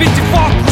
živim Samo želim biti fokus